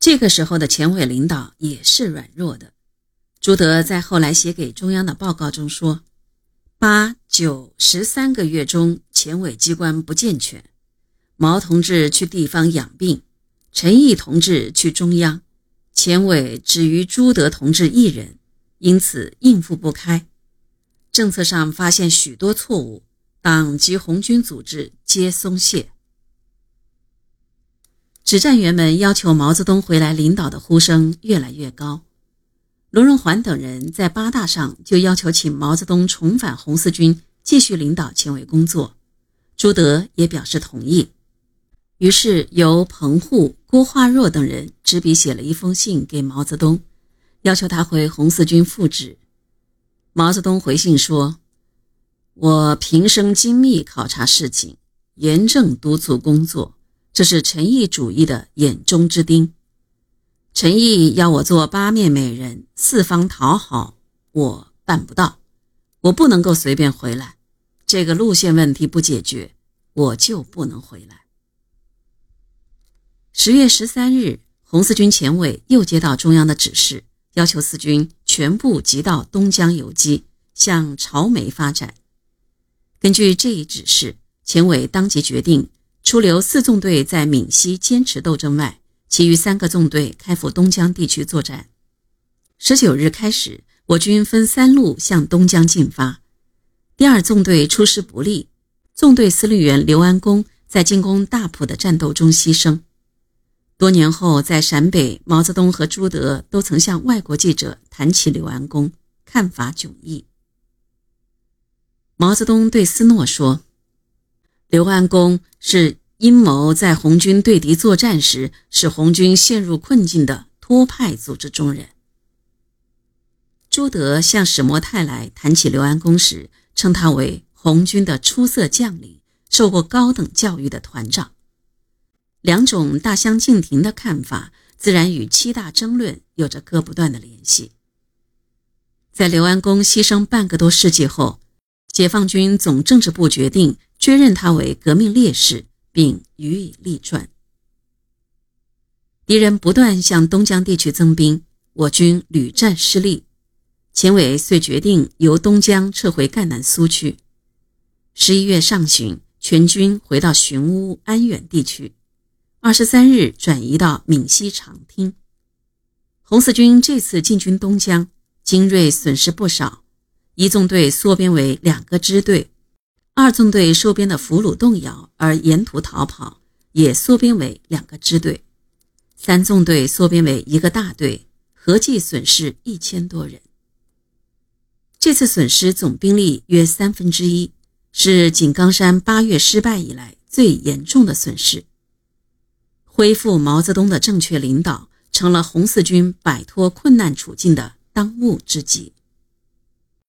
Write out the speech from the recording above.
这个时候的前委领导也是软弱的。朱德在后来写给中央的报告中说：“八九十三个月中，前委机关不健全，毛同志去地方养病，陈毅同志去中央，前委只余朱德同志一人，因此应付不开。政策上发现许多错误，党及红军组织皆松懈。”指战员们要求毛泽东回来领导的呼声越来越高。罗荣桓等人在八大上就要求请毛泽东重返红四军，继续领导前委工作。朱德也表示同意。于是由彭沪、郭化若等人执笔写了一封信给毛泽东，要求他回红四军复职。毛泽东回信说：“我平生精密考察事情，严正督促工作。”这是陈毅主义的眼中之钉。陈毅要我做八面美人，四方讨好，我办不到。我不能够随便回来。这个路线问题不解决，我就不能回来。十月十三日，红四军前委又接到中央的指示，要求四军全部集到东江游击，向潮梅发展。根据这一指示，前委当即决定。除留四纵队在闽西坚持斗争外，其余三个纵队开赴东江地区作战。十九日开始，我军分三路向东江进发。第二纵队出师不利，纵队司令员刘安恭在进攻大埔的战斗中牺牲。多年后，在陕北，毛泽东和朱德都曾向外国记者谈起刘安恭，看法迥异。毛泽东对斯诺说。刘安恭是阴谋在红军对敌作战时使红军陷入困境的托派组织中人。朱德向史沫泰来谈起刘安恭时，称他为红军的出色将领，受过高等教育的团长。两种大相径庭的看法，自然与七大争论有着割不断的联系。在刘安恭牺牲半个多世纪后，解放军总政治部决定。确认他为革命烈士，并予以立传。敌人不断向东江地区增兵，我军屡战失利。前委遂决定由东江撤回赣南苏区。十一月上旬，全军回到寻乌、安远地区。二十三日转移到闽西长汀。红四军这次进军东江，精锐损失不少，一纵队缩编为两个支队。二纵队收编的俘虏动摇而沿途逃跑，也缩编为两个支队；三纵队缩编为一个大队，合计损失一千多人。这次损失总兵力约三分之一，是井冈山八月失败以来最严重的损失。恢复毛泽东的正确领导，成了红四军摆脱困难处境的当务之急。